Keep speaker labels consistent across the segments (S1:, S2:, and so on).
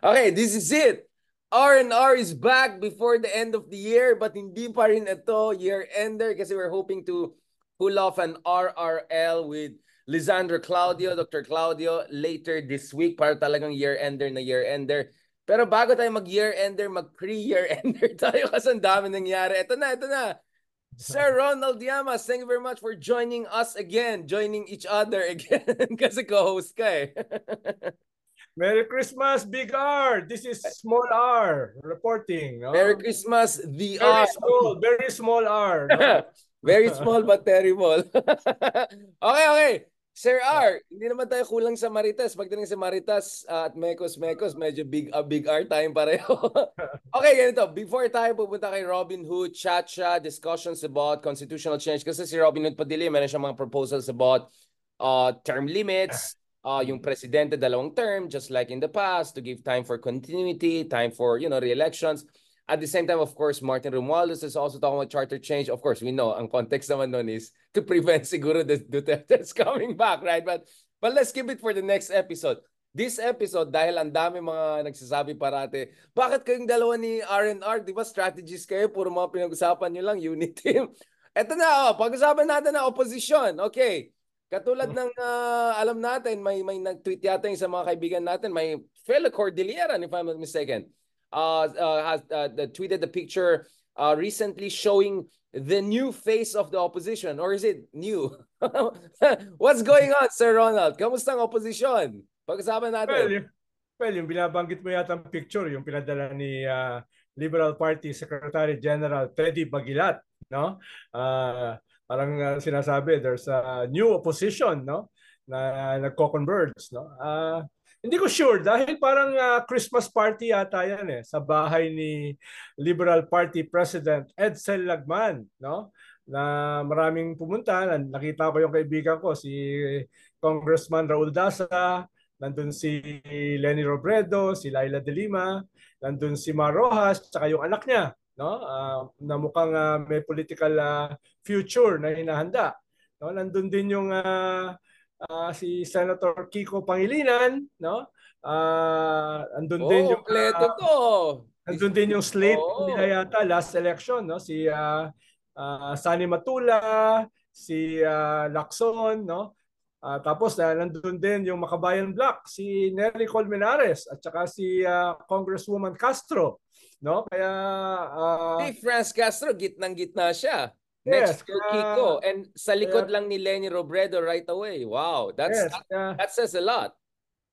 S1: Okay, this is it. R&R is back before the end of the year but hindi pa rin ito year-ender kasi we're hoping to pull off an RRL with Lisandro Claudio, Dr. Claudio later this week para talagang year-ender na year-ender. Pero bago tayo mag-year-ender, mag-pre-year-ender tayo kasi ang dami nangyari. Ito na, ito na. Sir Ronald Llamas, thank you very much for joining us again, joining each other again kasi co-host ka eh.
S2: Merry Christmas, Big R. This is Small R reporting. No?
S1: Merry Christmas, the
S2: very
S1: R.
S2: small, very small R. No?
S1: very small but terrible. okay, okay. Sir R, hindi naman tayo kulang sa Maritas. Pagdating sa Maritas uh, at Mekos Mekos, medyo big uh, big R tayong pareho. okay, ganito. Before tayo pupunta kay Robin Hood, Chacha, discussions about constitutional change. Kasi si Robin Hood Padilla, meron siyang mga proposals about uh, term limits, uh, yung presidente dalawang term, just like in the past, to give time for continuity, time for, you know, re-elections. At the same time, of course, Martin Romualdez is also talking about charter change. Of course, we know, ang context naman nun is to prevent siguro the Duterte's coming back, right? But, but let's keep it for the next episode. This episode, dahil ang dami mga nagsasabi parate, bakit kayong dalawa ni R&R, di ba strategies kayo, puro mga pinag-usapan nyo lang, unity. Ito na, oh, pag-usapan natin na opposition. Okay. Katulad ng uh, alam natin, may may nag-tweet yata yung sa mga kaibigan natin, may fellow Cordillera, if I'm not mistaken, uh, uh, has uh, tweeted the picture uh, recently showing the new face of the opposition. Or is it new? What's going on, Sir Ronald? Kamusta ang opposition? Pag-usapan natin.
S2: Well, yung, well, yung binabanggit mo yata ang picture, yung pinadala ni uh, Liberal Party Secretary General Teddy Bagilat, no? Uh, parang uh, sinasabi there's a new opposition no? Na nagko-converge no? Uh, hindi ko sure. Dahil parang uh, Christmas party yata yan eh sa bahay ni Liberal Party President Edsel Lagman no? Na maraming pumunta. Nakita ko yung kaibigan ko si Congressman Raul Dasa nandun si Lenny Robredo si Laila De Lima nandun si Mar Rojas tsaka yung anak niya no? Uh, na mukhang uh, may political uh, future na hinahanda no? Nandun din yung uh, uh, si Senator Kiko Pangilinan no? Uh, andun
S1: oh,
S2: din yung
S1: kompleto uh, to.
S2: andun din yung slate oh. nila yata last election no? Si uh, uh, Sani Matula si uh, Lacson no Uh, tapos uh, nandun din yung Makabayan Black, si Nery Colmenares at saka si uh, Congresswoman Castro no? Kaya uh,
S1: si Franz Castro gitnang-gitna siya. Next yes, to Kiko and sa likod kaya, lang ni Lenny Robredo right away. Wow, that's yes, that, kaya, that says a lot.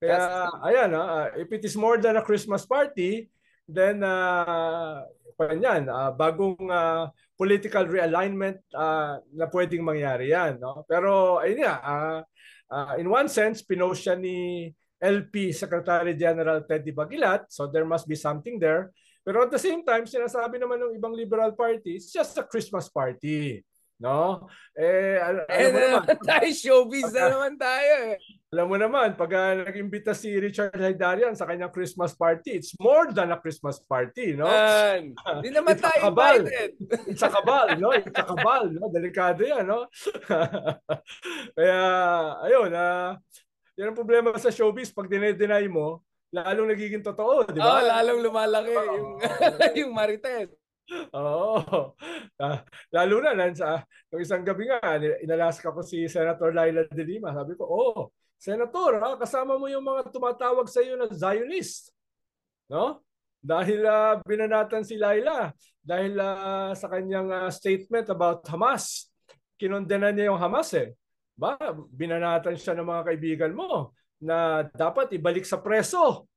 S2: Kaya that's, ayan, uh, if it is more than a Christmas party, then uh, yan, uh, bagong uh, political realignment uh, na pwedeng mangyari yan. No? Pero ayun nga, uh, uh, in one sense, pinost siya ni LP Secretary General Teddy Bagilat, so there must be something there. Pero at the same time, sinasabi naman ng ibang liberal party, it's just a Christmas party. No? Eh, al-
S1: eh, alam mo naman, tayo showbiz na naman tayo eh.
S2: Alam mo naman, pag uh, nag-imbita si Richard Haydarian sa kanyang Christmas party, it's more than a Christmas party, no?
S1: Hindi naman it's tayo invited.
S2: It's a kabal, no? It's a kabal, no? Delikado yan, no? Kaya, ayun, uh, yan ang problema sa showbiz. Pag dinay mo, lalong nagiging totoo, di ba?
S1: Oh, lalong lumalaki oh. yung, yung marites.
S2: Oo. Uh, lalo na nan sa yung isang gabi nga inalaska ko si Senator Laila De Lima. Sabi ko, "Oh, Senator, ha, kasama mo yung mga tumatawag sa iyo na Zionist." No? Dahil uh, binanatan si Laila dahil uh, sa kanyang uh, statement about Hamas. Kinondena niya yung Hamas eh. Ba, binanatan siya ng mga kaibigan mo na dapat ibalik sa preso.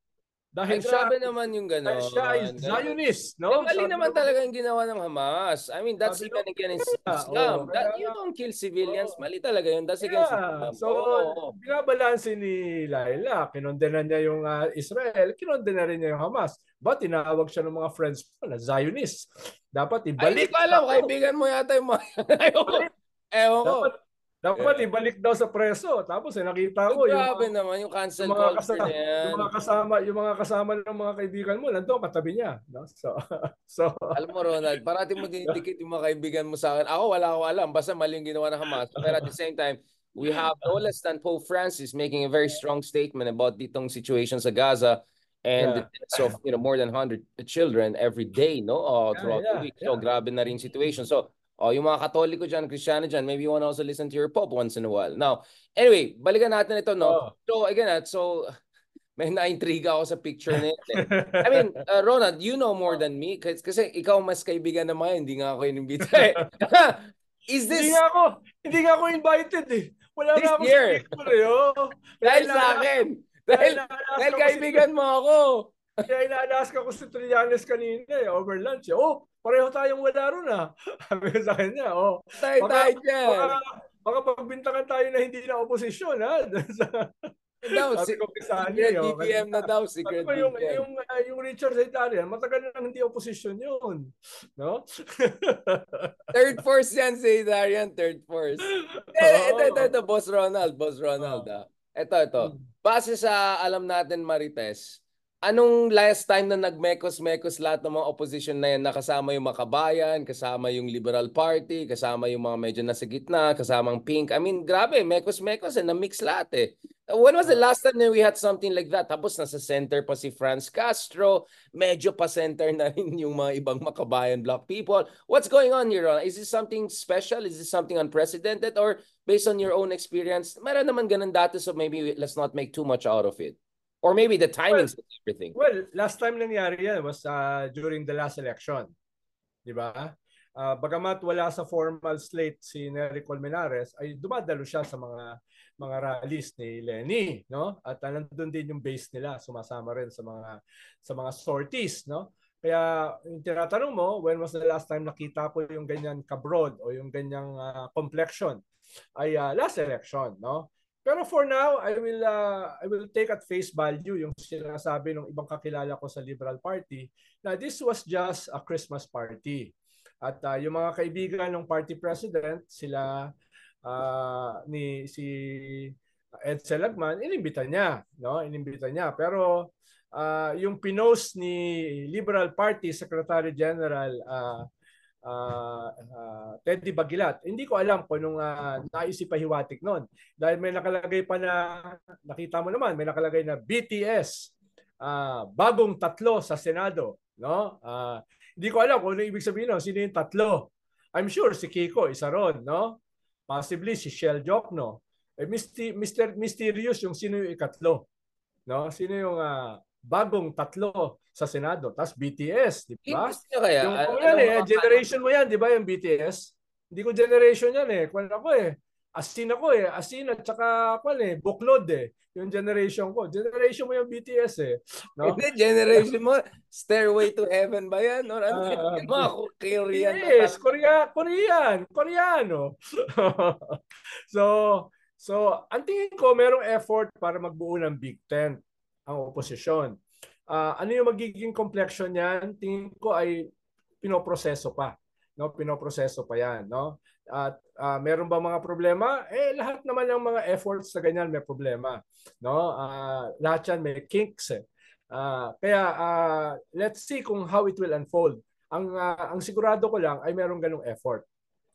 S1: Dahil siya, grabe naman yung gano'n.
S2: Siya is Zionist, no?
S1: Eh, mali Sabi naman talaga yung ginawa ng Hamas. I mean, that's even against Islam. Oh, That, you don't kill civilians. Oh, mali talaga yun. That's against yeah. Islam.
S2: So, oh. binabalansin ni Laila. Kinondena niya yung uh, Israel. Kinondena rin niya yung Hamas. But tinawag siya ng mga friends mo na Zionist. Dapat ibalik. Ay,
S1: hindi ko alam. Kaibigan mo yata yung mga... Ewan ko. Dapat,
S2: dapat ibalik daw sa preso. Tapos eh, nakita ko
S1: yung, grabe naman yung cancel yung mga kasama,
S2: yung mga kasama, yung mga kasama ng mga kaibigan mo nandoon katabi niya, no? So so
S1: Alam mo Ronald, parati mo dinidikit yung mga kaibigan mo sa akin. Ako wala ko alam, basta mali yung ginawa ng Hamas. Pero at the same time, we have no less than Pope Francis making a very strong statement about ditong situation sa Gaza and
S2: Yeah.
S1: the deaths of you know more than 100 children every day no uh,
S2: Yeah,
S1: throughout
S2: yeah,
S1: the week so
S2: yeah.
S1: grabe na rin situation so oh yung mga katoliko dyan Kristiyano dyan maybe you wanna also listen to your pope once in a while now anyway balikan natin ito no
S2: Oh.
S1: so again ah, so may naintriga ako sa picture na yun eh. I mean, uh, Ronald, you know more than me kasi, kasi ikaw mas kaibigan na mga, hindi nga ako inimbita eh. Is this,
S2: Hindi nga ako, hindi nga ako invited eh. Wala
S1: This
S2: na ako
S1: year.
S2: sa picture eh. oh.
S1: dahil sa akin, dahil, dahil kaibigan mo ako.
S2: Kaya inaalaska ko si Trillanes kanina eh, over lunch. eh. Oh, pareho tayong wala ron ah. Sabi ko sa kanya, oh.
S1: Tayo
S2: Baka-
S1: tayo dyan.
S2: Baka, baka pagbintangan tayo na hindi na oposisyon ha.
S1: Daw,
S2: Sabi
S1: si,
S2: ko oh,
S1: DPM na daw, secret
S2: ko yung, yung, ah, yung Richard Zaitarian, matagal na hindi oposisyon yun. No?
S1: Third force yan si Darian, third force. Eh, ito, ito, ito, Boss Ronald, Boss Ronald. ah. Ito, ito. Base sa alam natin, Marites, anong last time na nagmekos-mekos lahat ng mga opposition na yan, nakasama yung Makabayan, kasama yung Liberal Party, kasama yung mga medyo nasa gitna, kasama ang Pink. I mean, grabe, mekos-mekos eh, na-mix lahat eh. When was the last time na we had something like that? Tapos nasa center pa si Franz Castro, medyo pa center na rin yung mga ibang Makabayan block people. What's going on here? Ron? Is this something special? Is this something unprecedented? Or based on your own experience, meron naman ganun dati so maybe let's not make too much out of it. Or maybe the timings of everything.
S2: Well, last time nangyari yan was uh, during the last election. Di ba? Uh, bagamat wala sa formal slate si Nery Colmenares, ay dumadalo siya sa mga mga rallies ni Lenny, no? At uh, nandun din yung base nila, sumasama rin sa mga sa mga sorties, no? Kaya yung tinatanong mo, when was the last time nakita ko yung ganyan kabroad o yung ganyang uh, complexion? Ay uh, last election, no? Pero for now, I will uh, I will take at face value yung sinasabi ng ibang kakilala ko sa Liberal Party na this was just a Christmas party. At uh, yung mga kaibigan ng party president, sila uh, ni si Ed Selagman, inimbita niya, no? Inimbita niya. Pero uh, yung pinost ni Liberal Party Secretary General uh, uh, uh, Teddy Bagilat. Hindi ko alam kung anong uh, naisipahiwatig noon. Dahil may nakalagay pa na, nakita mo naman, may nakalagay na BTS, uh, bagong tatlo sa Senado. No? Uh, hindi ko alam kung ano ibig sabihin no? sino yung tatlo. I'm sure si Kiko isa ron, no? Possibly si Shell Jokno. Eh. Mr. Mysterious yung sino yung ikatlo. No? Sino yung uh, bagong tatlo sa Senado. Tapos BTS, di ba?
S1: Kaya?
S2: Yung
S1: Ano-
S2: yan eh, generation mo yan, di ba yung BTS? Hindi ko generation yan eh. Kwan ako eh. Asin ako eh. Asin at saka kwan eh. Buklod eh. Yung generation ko. Generation mo yung BTS eh. No?
S1: Hindi, generation mo, Stairway to Heaven ba yan? Or ano?
S2: Ah,
S1: yung mga Korean.
S2: Yes, Korea, Korean, Koreano. so, so ang tingin ko merong effort para magbuo ng Big Tent ang oposisyon. Ah, ano yung magiging complexion niyan? Tingin ko ay pinoproseso pa. No, pinoproseso pa 'yan, no? At ah, meron ba mga problema? Eh lahat naman ng mga efforts sa ganyan may problema, no? Ah, lahat 'yan may kinks. Eh. Ah, kaya ah, let's see kung how it will unfold ang uh, ang sigurado ko lang ay merong ganong effort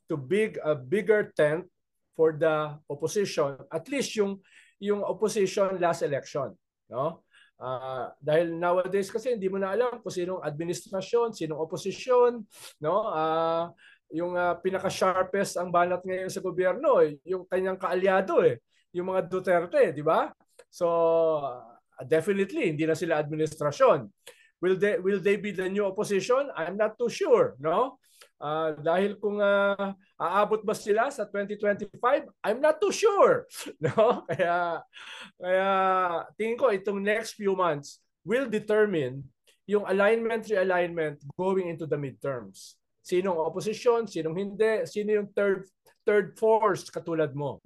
S2: to big a bigger tent for the opposition at least yung yung opposition last election no uh, dahil nowadays kasi hindi mo na alam kung sinong administrasyon sinong opposition no? Uh, yung uh, pinaka sharpest ang banat ngayon sa gobyerno eh, yung kanyang kaalyado eh yung mga Duterte di ba? So uh, definitely hindi na sila administrasyon Will they will they be the new opposition? I'm not too sure, no? Uh, dahil kung uh, aabot ba sila sa 2025, I'm not too sure, no? Kaya kaya tingin ko itong next few months will determine yung alignment realignment going into the midterms. Sinong opposition, sinong hindi, sino yung third third force katulad mo.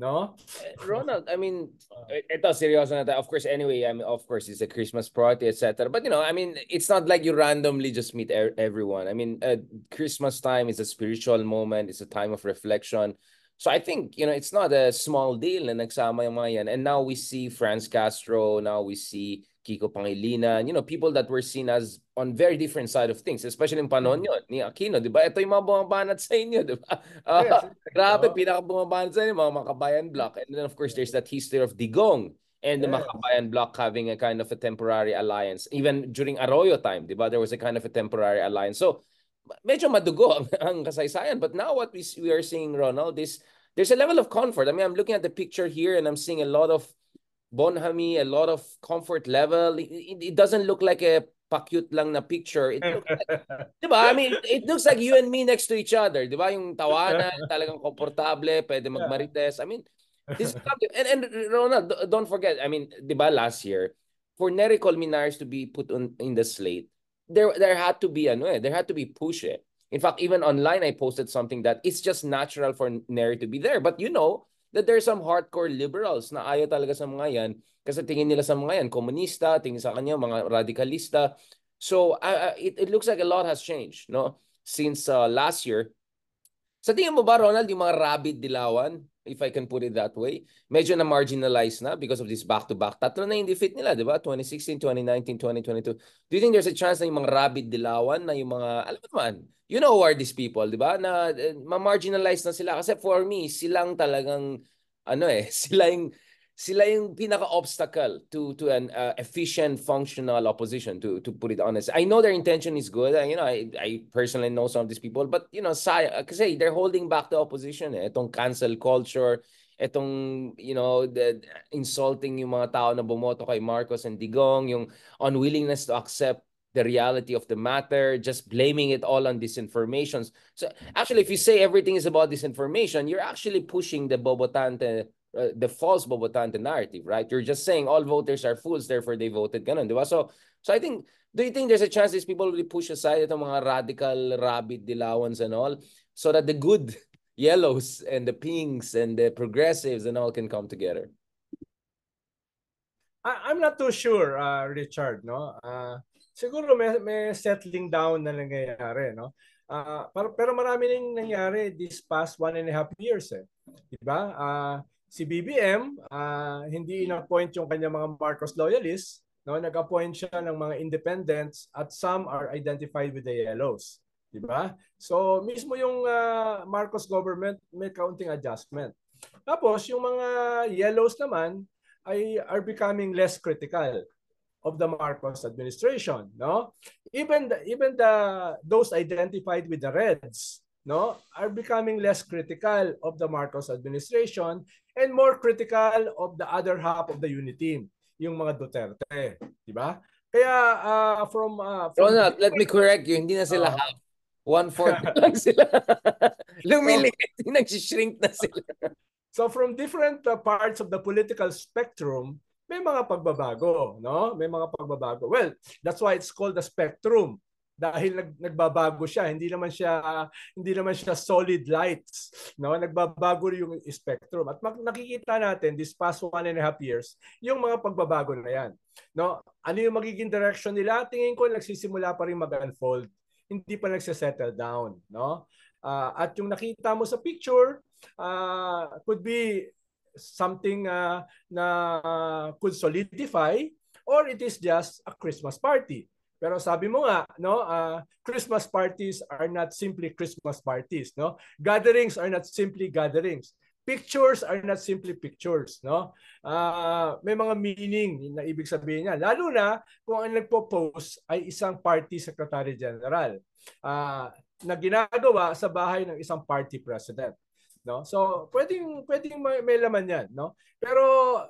S2: No?
S1: Eh, Ronald, I mean, ito, seryoso na tayo. Of course, anyway, I mean, of course, it's a Christmas party, etc. But, you know, I mean, it's not like you randomly just meet er- everyone. I mean, uh, Christmas time is a spiritual moment. It's a time of reflection. So I think, you know, it's not a small deal na nagsama yung mga yan. And now we see Franz Castro, now we see Kiko Pangilinan, you know, people that were seen as on very different side of things, especially yung panon yun, ni Aquino, di ba? Ito yung mga bumabanat sa inyo, di ba? Ah,
S2: Yes.
S1: Grabe,
S2: Oo.
S1: pinaka bumabanat sa inyo, mga makabayan block. And then of course, there's that history of Digong and the
S2: Yes.
S1: Makabayan bloc having a kind of a temporary alliance. Even during Arroyo time, di ba, there was a kind of a temporary alliance. So, medyo madugo ang, ang kasaysayan. But now what we, we are seeing, Ronald, is there's a level of comfort. I mean, I'm looking at the picture here and I'm seeing a lot of bonhami, a lot of comfort level. It, it- it doesn't look like a pa-cute lang na picture. It looks like, di ba? I mean, it looks like you and me next to each other. Di ba? Yung tawanan, talagang komportable, pwede magmarites. I mean, this is. And, and Ronald, don't forget, I mean, di ba last year, for Nery Colmenares to be put on in the slate, there there had to be ano eh, there had to be push eh. In fact, even online, I posted something that it's just natural for Nery to be there. But you know that there's some hardcore liberals na ayaw talaga sa mga yan kasi tingin nila sa mga yan, komunista, tingin sa kanya, mga radikalista. So, uh, it, it looks like a lot has changed, no? Since uh, last year. Sa tingin mo ba, Ronald, yung mga rabid dilawan, if I can put it that way, medyo na marginalized na because of this back-to-back. Tatlo na yung defeat nila, di ba? 2016, 2019, 2022. Do you think there's a chance na yung mga rabid dilawan, na yung mga, alam mo naman, you know who are these people, di ba? Na uh, ma-marginalize na sila. Kasi for me, silang talagang, ano eh, sila yung, sila yung pinaka-obstacle to to an uh, efficient, functional opposition, to to put it honest. I know their intention is good. uh, You know, I, I personally know some of these people, but you know, say, kasi they're holding back the opposition. Eh. Itong cancel culture, itong, you know, the, insulting yung mga tao na bumoto kay Marcos and Digong, yung unwillingness to accept the reality of the matter, just blaming it all on disinformation. So actually, if you say everything is about disinformation, you're actually pushing the Bobotante, uh, the false Bobotante narrative, right? You're just saying all voters are fools, therefore they voted ganun, di ba? So, so I think, do you think there's a chance these people will push aside itong mga radical, rabid dilawans and all, so that the good yellows and the pinks and the progressives and all can come together?
S2: I, I'm not too sure, uh, Richard, no? Uh, siguro may, may settling down na nangyayari, no? Uh, pero, pero marami nang nangyari this past one and a half years, eh. Diba? Uh, si BBM, uh, hindi in-appoint yung kanya mga Marcos loyalists, no? Nag-appoint siya ng mga independents at some are identified with the yellows. Diba? So, mismo yung uh, Marcos government may counting adjustment. Tapos, yung mga yellows naman, ay are becoming less critical of the Marcos administration, no? Even the, even the those identified with the Reds, no, are becoming less critical of the Marcos administration and more critical of the other half of the unity team, yung mga Duterte, di ba? Kaya uh, from, uh, from
S1: Ronald, let me correct you, hindi na sila
S2: Uh,
S1: half. One-fourth lang sila. Lumiliit, nag-shrink na sila.
S2: So from different uh, parts of the political spectrum, may mga pagbabago, no? May mga pagbabago. Well, that's why it's called the spectrum dahil nag, nagbabago siya, hindi naman siya hindi naman siya solid lights, no? Nagbabago yung spectrum. At mak- nakikita natin this past one and a half years, yung mga pagbabago na yan, no? Ano yung magiging direction nila? Tingin ko nagsisimula pa rin mag-unfold. Hindi pa nagse-settle down, no? Uh, at yung nakita mo sa picture, uh, could be something uh, na could solidify or it is just a Christmas party. Pero sabi mo nga, no, uh, Christmas parties are not simply Christmas parties, no? Gatherings are not simply gatherings. Pictures are not simply pictures, no? Uh, may mga meaning na ibig sabihin niya. Lalo na kung ang nagpo-post ay isang party secretary general uh, na ginagawa sa bahay ng isang party president no so pwedeng pwedeng may, may laman yan no pero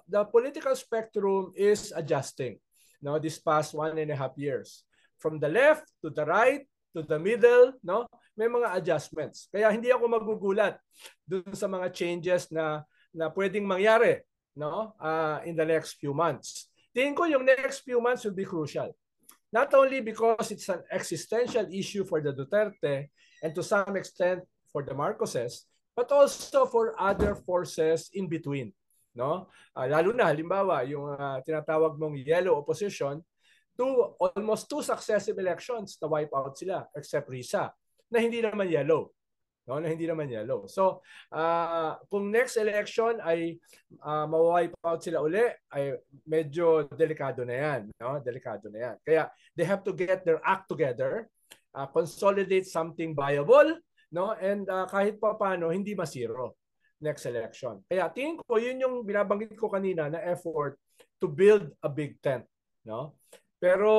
S2: the political spectrum is adjusting no this past one and a half years. From the left to the right to the middle no may mga adjustments. Kaya hindi ako magugulat dun sa mga changes na na pwedeng mangyari no uh, in the next few months. Tingin ko yung next few months will be crucial. Not only because it's an existential issue for the Duterte and to some extent for the Marcoses but also for other forces in between no? Uh, lalo na halimbawa yung uh, tinatawag mong yellow opposition two almost two successive elections na wipe out sila except Risa na hindi naman yellow no? Na hindi naman yellow. So uh, kung next election ay uh, ma-wipe out sila uli ay medyo delikado na yan no? Delikado na yan. Kaya they have to get their act together uh, consolidate something viable no? And uh, kahit pa paano hindi masiro next election kaya tingin ko yun yung binabanggit ko kanina na effort to build a big tent, no? Pero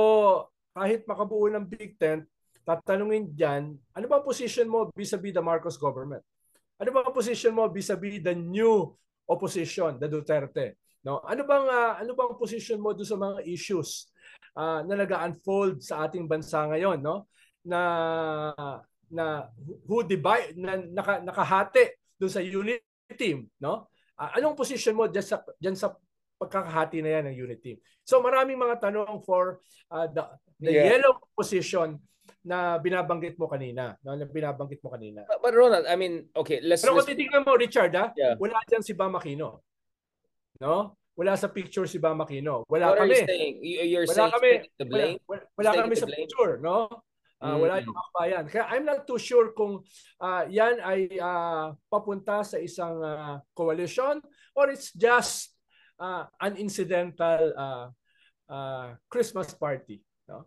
S2: kahit makabuo ng big tent, tatanungin diyan, ano ba position mo vis-a-vis the Marcos government? Ano ba position mo vis-a-vis the new opposition, the Duterte? No? Ano bang uh, ano bang position mo do sa mga issues uh, na nag-unfold sa ating bansa ngayon, no? Na na who divide na naka, nakahati doon sa unit team, no? Uh, anong position mo diyan sa diyan sa pagkakahati na yan ng unit team? So maraming mga tanong for uh, the, the yeah. yellow position na binabanggit mo kanina, no? Na binabanggit mo kanina.
S1: But, but Ronald, I mean, okay, let's
S2: Pero kung titingnan mo Richard, ha? Yeah. Wala diyan si Bam Aquino. No? Wala sa picture si Bam Aquino. Wala
S1: What
S2: kami.
S1: Are you saying? You're wala saying kami, the blame?
S2: Wala, wala, kami sa blame? picture, no? Uh. Wala yung akbayan. Kaya I'm not too sure kung uh, yan ay uh, papunta sa isang uh, coalition or it's just uh, an incidental uh, uh, Christmas party. No?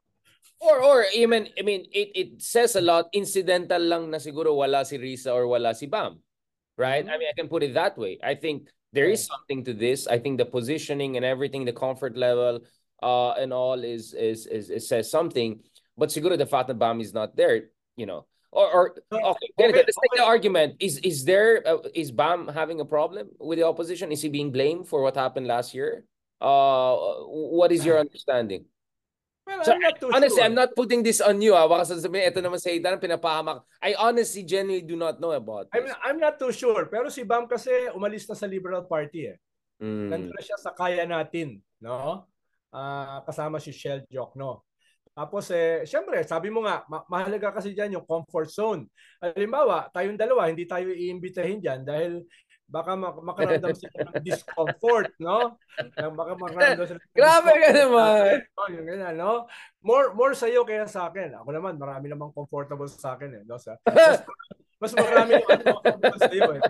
S1: Or or even I mean it it says a lot incidental lang na siguro wala si Risa or wala si Bam. Right? Mm-hmm. I mean I can put it that way. I think there is something to this. I think the positioning and everything, the comfort level, uh, and all is is is, is says something. But siguro the fact that Bam is not there, you know, or, or okay, okay, let's take the argument. Is is there uh, is Bam having a problem with the opposition? Is he being blamed for what happened last year? Uh, what is your understanding?
S2: Well, so, I'm not too
S1: honestly,
S2: sure.
S1: I'm not putting this on you. Ah. Baka sasabihin, ito naman sa pinapahamak. I honestly, genuinely do not know about
S2: this. I'm, I'm not too sure. Pero si Bam kasi umalis na sa Liberal Party eh. Mm. Nandun siya sa kaya natin. No? Uh, kasama si Shell no? Tapos eh, syempre, sabi mo nga, ma- mahalaga kasi diyan yung comfort zone. Halimbawa, tayong dalawa, hindi tayo iimbitahin diyan dahil baka mak- makaramdam sila ng discomfort, no? Baka makaramdam sila
S1: Grabe ka naman!
S2: Oh, yung ganyan, no? More, more sa'yo kaya sa akin. Ako naman, marami namang comfortable sa akin, eh. No? Sa, mas, mas marami yung comfortable sa'yo, eh.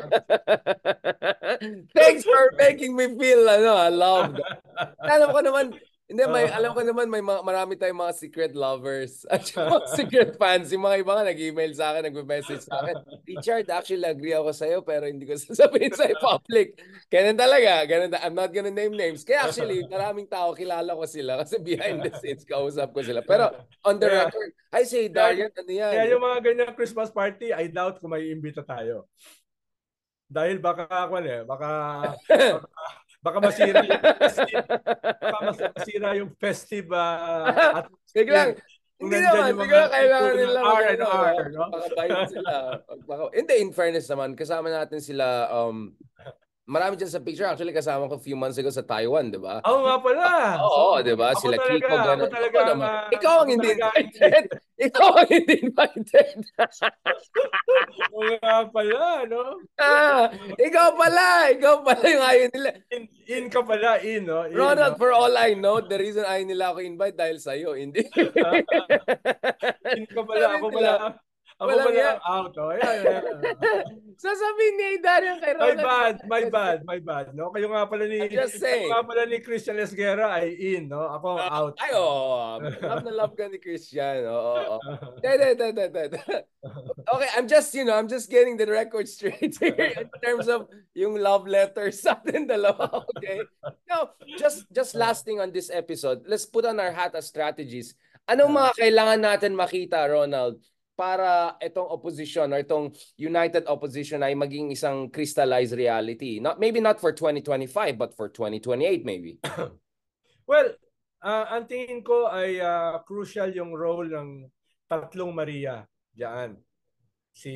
S1: Thanks for making me feel, ano, I love that. Alam ko naman, hindi, may, uh, alam ko naman, may mga, marami tayong mga secret lovers at mga secret fans. Yung mga iba nga nag-email sa akin, nag-message sa akin. Richard, actually agree ako sa'yo pero hindi ko sasabihin sa public. Ganun talaga. Ganun, I'm not gonna name names. Kaya actually, maraming tao kilala ko sila kasi behind the scenes, kausap ko sila. Pero on the record, I say, Darian, ano yan?
S2: Kaya yung mga ganyan Christmas party, I doubt kung may imbita tayo. Dahil baka, ako eh, baka, baka baka masira yung festive, baka masira yung festive uh, at
S1: Biglang, hindi naman, hindi ko kailangan nila
S2: R and R, no?
S1: Baka sila. Baka, hindi, in fairness naman, kasama natin sila um, Marami dyan sa picture. Actually, kasama ko a few months ago sa Taiwan, di ba?
S2: Oo nga pala.
S1: Oo, so, di ba? Sila talaga, Kiko, gano'n. Talaga, ako naman. Ikaw ang hindi invited. ikaw ang hindi invited.
S2: Oo nga pala, no?
S1: Ah, ikaw pala. Ikaw pala yung ayaw nila.
S2: In, in ka pala, in, no? In,
S1: Ronald,
S2: no?
S1: for all I know, the reason ayaw nila ako invite dahil sa'yo, hindi.
S2: in ka pala. Ako pala. Ako Walang ba lang out? Oh, yeah, yeah.
S1: Sasabihin ni Darian kay
S2: Ronald. My bad, my bad, my bad. No? Kayo nga pala ni. Kayo nga pala ni Christian Esguerra ay in, no? Ako uh, out.
S1: Ay, oh. Love na love ka ni Christian. Oo, oh, oh, oh. De, de, de, de, de. Okay, I'm just, you know, I'm just getting the record straight here in terms of yung love letters sa atin dalawa, okay? No, just, just last thing on this episode, let's put on our hat as strategies. Anong mga kailangan natin makita, Ronald, para itong opposition or itong united opposition ay maging isang crystallized reality. Not maybe not for 2025 but for 2028 maybe.
S2: well, uh, ang tingin ko ay uh, crucial yung role ng tatlong Maria diyan. Si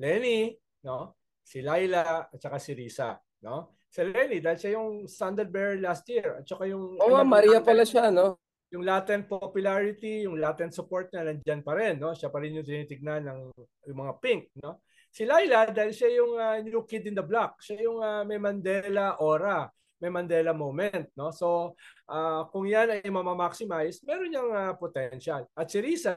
S2: Lenny, no? Si Laila at saka si Risa, no? Si Lenny dahil siya yung standard bearer last year at saka yung
S1: Oh, Maria pala siya, no?
S2: Yung latent popularity, yung latent support na nandiyan pa rin, no? Siya pa rin yung tinitignan ng yung mga pink, no? Si Laila dahil siya yung uh, new kid in the block, siya yung uh, may Mandela aura, may Mandela moment, no? So, uh, kung yan ay mamamaximize, meron niyang uh, potential. At si Risa,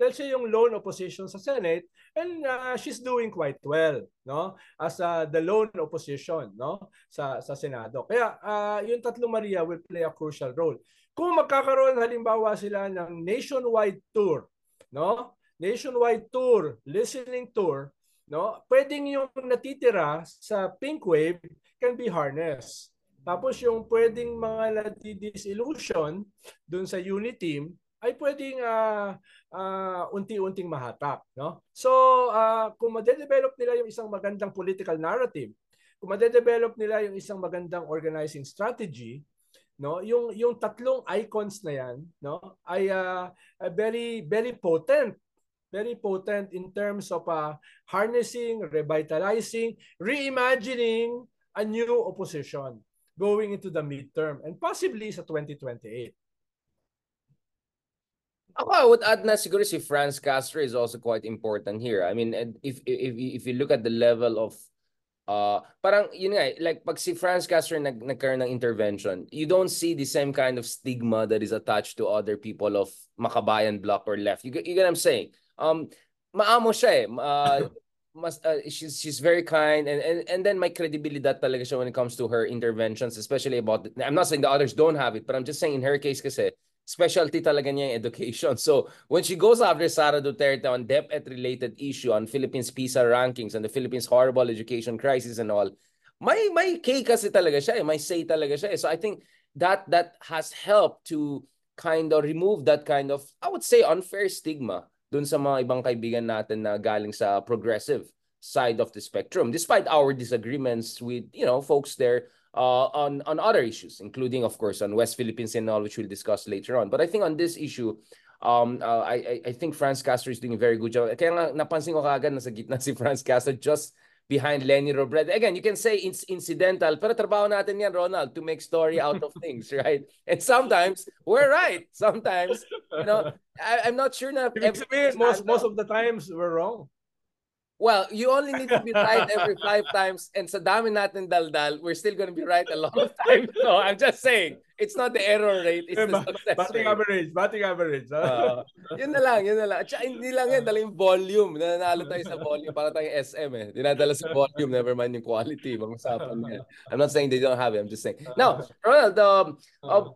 S2: dahil siya yung lone opposition sa Senate, and uh, she's doing quite well, no? As uh, the lone opposition, no? Sa sa Senado. Kaya uh, yung tatlong Maria will play a crucial role. Kung magkakaroon halimbawa sila ng nationwide tour, no? Nationwide tour, listening tour, no? Pwedeng yung natitira sa pink wave can be harnessed, Tapos yung pwedeng mga nadi-disillusion dun sa unit team ay pwedeng uh, uh, unti-unting mahatak. No? So uh, kung ma-develop nila yung isang magandang political narrative, kung ma-develop nila yung isang magandang organizing strategy, no? Yung yung tatlong icons na yan no? Ay uh, very very potent. Very potent in terms of uh, harnessing revitalizing reimagining a new opposition going into the midterm and possibly sa 2028
S1: Ako, I would add na siguro si Franz Castro is also quite important here. I mean, if if if you look at the level of uh parang yun nga like pag si Franz Castro nag nagkaroon ng intervention, you don't see the same kind of stigma that is attached to other people of Makabayan block or left. You, you get what I'm saying? Um maamo siya eh. Uh, mas uh, she's she's very kind and and and then my credibility talaga siya when it comes to her interventions especially about the, I'm not saying the others don't have it but I'm just saying in her case kasi specialty talaga niya yung education. So when she goes after Sara Duterte on DepEd-related issue, on Philippines PISA rankings, and the Philippines horrible education crisis and all, may may K kasi talaga siya, eh. may say talaga siya. Eh. So I think that that has helped to kind of remove that kind of, I would say, unfair stigma dun sa mga ibang kaibigan natin na galing sa progressive side of the spectrum, despite our disagreements with, you know, folks there uh, on on other issues, including of course on West Philippines and all, which we'll discuss later on. But I think on this issue, um, uh, I I think Franz Castro is doing a very good job. Kaya nga napansin ko kaagad nasa gitna si Franz Castro just behind Lenny Robredo. Again, you can say it's incidental, pero trabaho natin yan, Ronald, to make story out of things, right? And sometimes, we're right. Sometimes, you know, I, I'm not sure na...
S2: Every, most, most of the times, we're wrong.
S1: Well, you only need to be right every five times. And sa dami natin daldal, we're still going to be right a lot of times. No, I'm just saying, it's not the error rate, it's the success
S2: batting rate. average, batting average.
S1: Uh, yun na lang, yun na lang. At hindi lang yan, dala yung volume. Nanalo tayo sa volume para tayong SM eh. Dinadala sa volume, never mind yung quality. Mga usapan yan. I'm not saying they don't have it, I'm just saying. Now, Ronald, um, uh,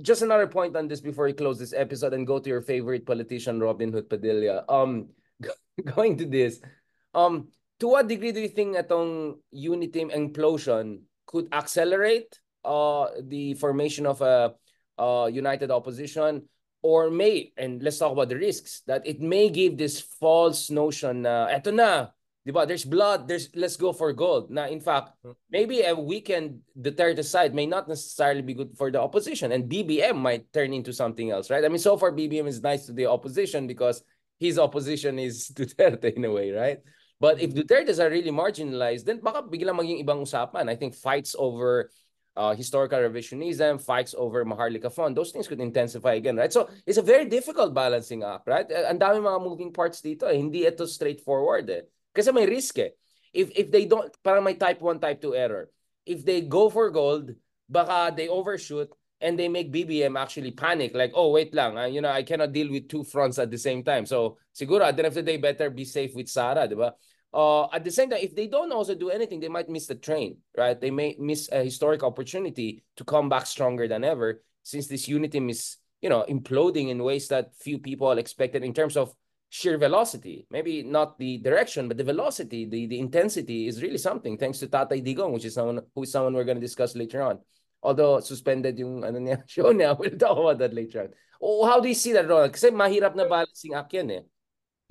S1: just another point on this before we close this episode and go to your favorite politician, Robin Hood Padilla. Um, going to this, um, to what degree do you think itong unity implosion could accelerate uh, the formation of a, a united opposition or may, and let's talk about the risks, that it may give this false notion na, eto na, di ba, there's blood, there's, let's go for gold. Na in fact, maybe a weekend Duterte side may not necessarily be good for the opposition and BBM might turn into something else, right? I mean, so far BBM is nice to the opposition because his opposition is Duterte in a way, right? But if Duterte's are really marginalized, then baka biglang maging ibang usapan. I think fights over uh, historical revisionism, fights over Maharlika Fund, those things could intensify again, right? So it's a very difficult balancing act, right? Ang dami mga moving parts dito. Eh. Hindi ito straightforward eh. Kasi may risk eh. If, if they don't, parang may type 1, type 2 error. If they go for gold, baka they overshoot, and they make BBM actually panic like oh wait lang uh, you know I cannot deal with two fronts at the same time. So siguro at the end of the day better be safe with Sara diba uh, at the same time if they don't also do anything they might miss the train right? They may miss a historic opportunity to come back stronger than ever since this unity is you know imploding in ways that few people expected in terms of sheer velocity. Maybe not the direction but the velocity the, the intensity is really something thanks to Tatay Digong which is someone who is someone we're going to discuss later on Although suspended yung ano niya, show niya. We'll talk about that later on. Oh, how do you see that, Ronald? Kasi mahirap na balancing act yan eh.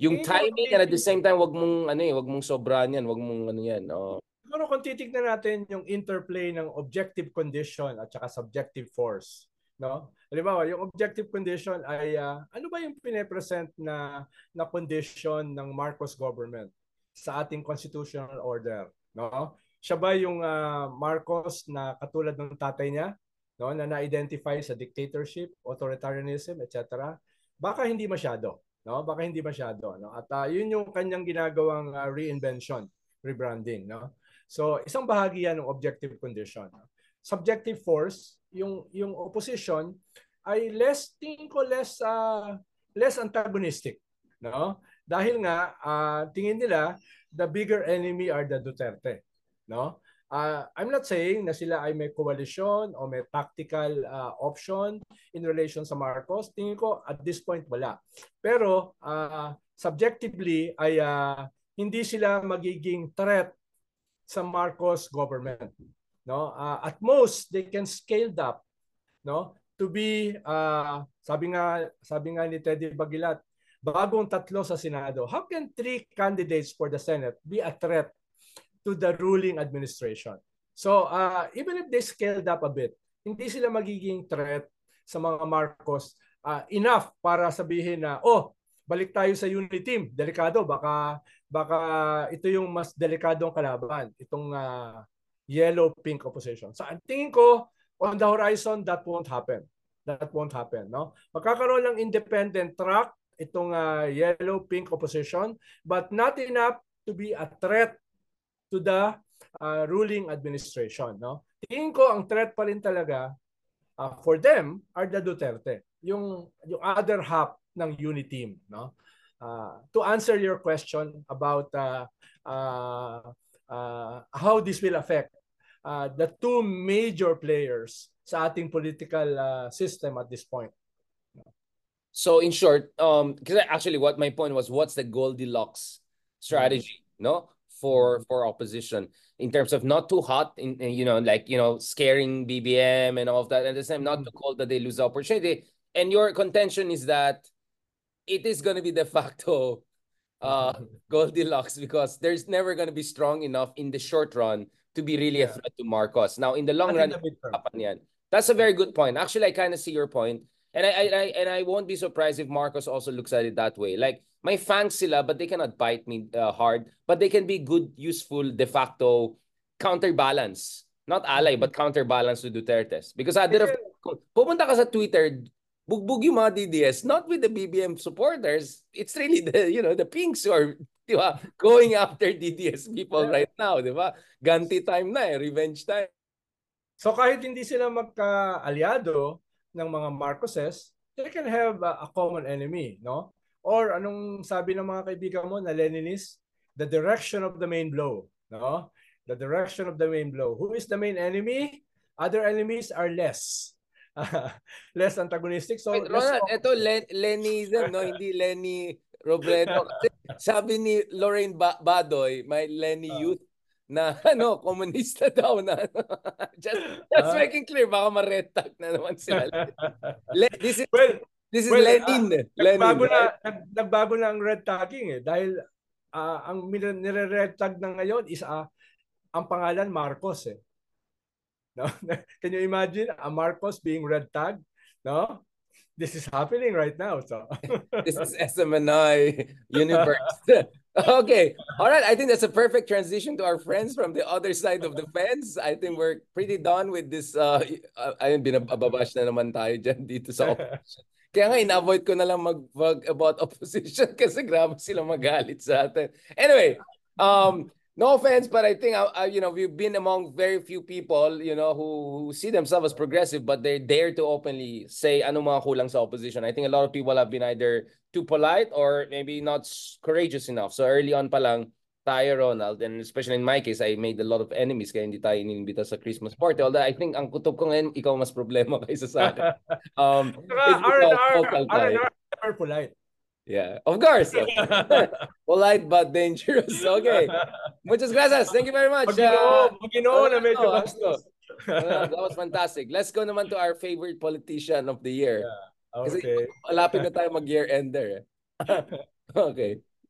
S1: Yung timing and at the same time, wag mong ano eh, wag mong sobrahan yan, wag mong ano yan. Oh.
S2: Siguro kung titignan natin yung interplay ng objective condition at saka subjective force, no? Halimbawa, yung objective condition ay uh, ano ba yung pine-present na na condition ng Marcos government sa ating constitutional order, no? Siya ba yung uh, Marcos na katulad ng tatay niya no na na-identify sa dictatorship, authoritarianism, etc. Baka hindi masyado, no? Baka hindi masyado, no? At uh, 'yun yung kanyang ginagawang uh, reinvention, rebranding, no? So, isang bahagi 'yan ng objective condition. Subjective force, yung yung opposition ay less tingin ko less uh, less antagonistic, no? Dahil nga uh, tingin nila the bigger enemy are the Duterte no? Uh, I'm not saying na sila ay may coalition o may tactical uh, option in relation sa Marcos. Tingin ko at this point wala. Pero uh, subjectively ay uh, hindi sila magiging threat sa Marcos government. no? Uh, at most they can scale up, no? To be uh, sabi nga sabi nga ni Teddy Bagilat, bagong tatlo sa Senado. How can three candidates for the Senate be a threat to the ruling administration? So, uh, even if they scaled up a bit, hindi sila magiging threat sa mga Marcos uh, enough para sabihin na, oh, balik tayo sa unity team. Delikado, baka baka ito yung mas delikadong kalaban, itong uh, yellow-pink opposition. Sa so, tingin ko, on the horizon, that won't happen. That won't happen. No? Magkakaroon ng independent track itong uh, yellow-pink opposition, but not enough to be a threat to the uh, ruling administration. No? Tingin ko ang threat pa rin talaga uh, for them are the Duterte. Yung, yung other half ng unity team. No? Uh, to answer your question about uh, uh, uh, how this will affect uh, the two major players sa ating political uh, system at this point.
S1: So in short, um, because actually what my point was, what's the Goldilocks strategy, mm-hmm. no, for mm-hmm. for opposition in terms of not too hot, in, in, you know, like you know, scaring BBM and all of that, and the same not mm-hmm. too cold that they lose the opportunity. And your contention is that it is going to be de facto uh, Goldilocks because there's never going to be strong enough in the short run to be really yeah. a threat to Marcos. Now in the long run, the that's a very good point. Actually, I kind of see your point. And I, I, and I won't be surprised if Marcos also looks at it that way. Like my fans sila, but they cannot bite me uh, hard. But they can be good, useful, de facto counterbalance. Not ally, but counterbalance to Duterte's. Because at the pupunta ka sa Twitter, bugbog yung mga DDS, not with the BBM supporters. It's really the, you know, the pinks who are, di ba, going after DDS people right now, di ba? Ganti time na eh, revenge time.
S2: So kahit hindi sila magka-aliado, ng mga Marcoses, they can have a, a common enemy, no? Or anong sabi ng mga kaibigan mo na Leninist? The direction of the main blow, no? The direction of the main blow. Who is the main enemy? Other enemies are less. less antagonistic. So,
S1: Wait, Ronald, ito Len Lenism, no? Hindi Lenny Robredo. sabi ni Lorraine ba Badoy, my Lenny uh, Youth na ano, komunista daw na just just uh, making clear baka ma-red tag na naman sila. Le, this is well, this is well, Lenin. Uh, Lenin.
S2: Nagbago na nag, nagbago na ang red tagging eh dahil uh, ang nire-red tag na ngayon is uh, ang pangalan Marcos eh. No? Can you imagine a Marcos being red tag? No? This is happening right now. So
S1: this is SMNI universe. okay. All right. I think that's a perfect transition to our friends from the other side of the fence. I think we're pretty done with this. Uh, uh ayun, binababash na naman tayo dyan dito sa opposition. Kaya nga, in-avoid ko na lang mag-vlog about opposition kasi grabe sila magalit sa atin. Anyway, um, no offense, but I think uh, uh, you know we've been among very few people you know who, who see themselves as progressive, but they dare to openly say ano mga kulang sa opposition. I think a lot of people have been either too polite or maybe not courageous enough. So early on pa lang tayo Ronald and especially in my case I made a lot of enemies kaya hindi tayo inimbita sa Christmas party although I think ang kutob ko ngayon ikaw mas problema kaysa sa akin um
S2: our, our, polite
S1: Yeah, of course. Polite but dangerous. Okay. Muchas gracias. Thank you very much.
S2: Maginoo, uh, na medyo
S1: bastos. uh, that was fantastic. Let's go naman to our favorite politician of the year.
S2: Yeah. Okay. Kasi
S1: malapit na tayo mag-year ender. okay.